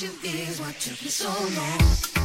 passion is what took me so long.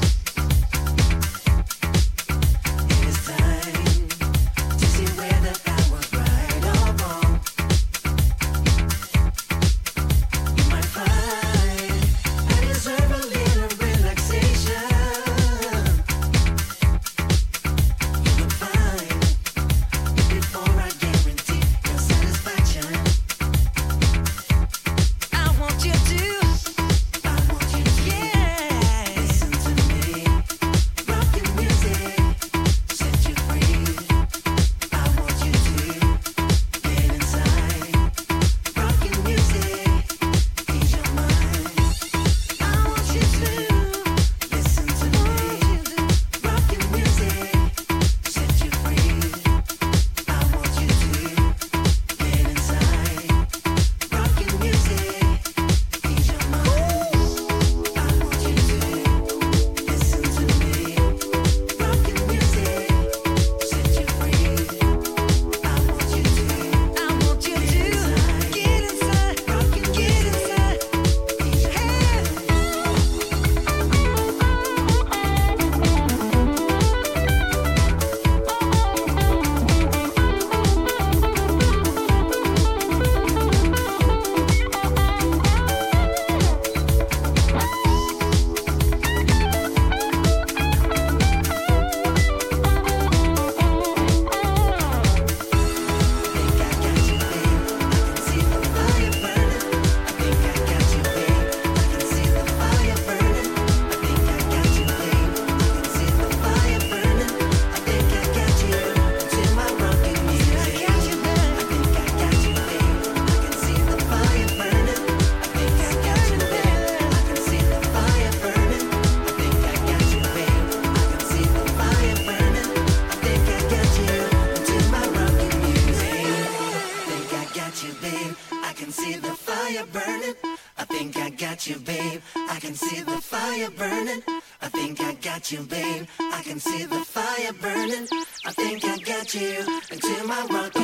can see the fire burning. I think I got you, babe. I can see the fire burning. I think I got you. into my rock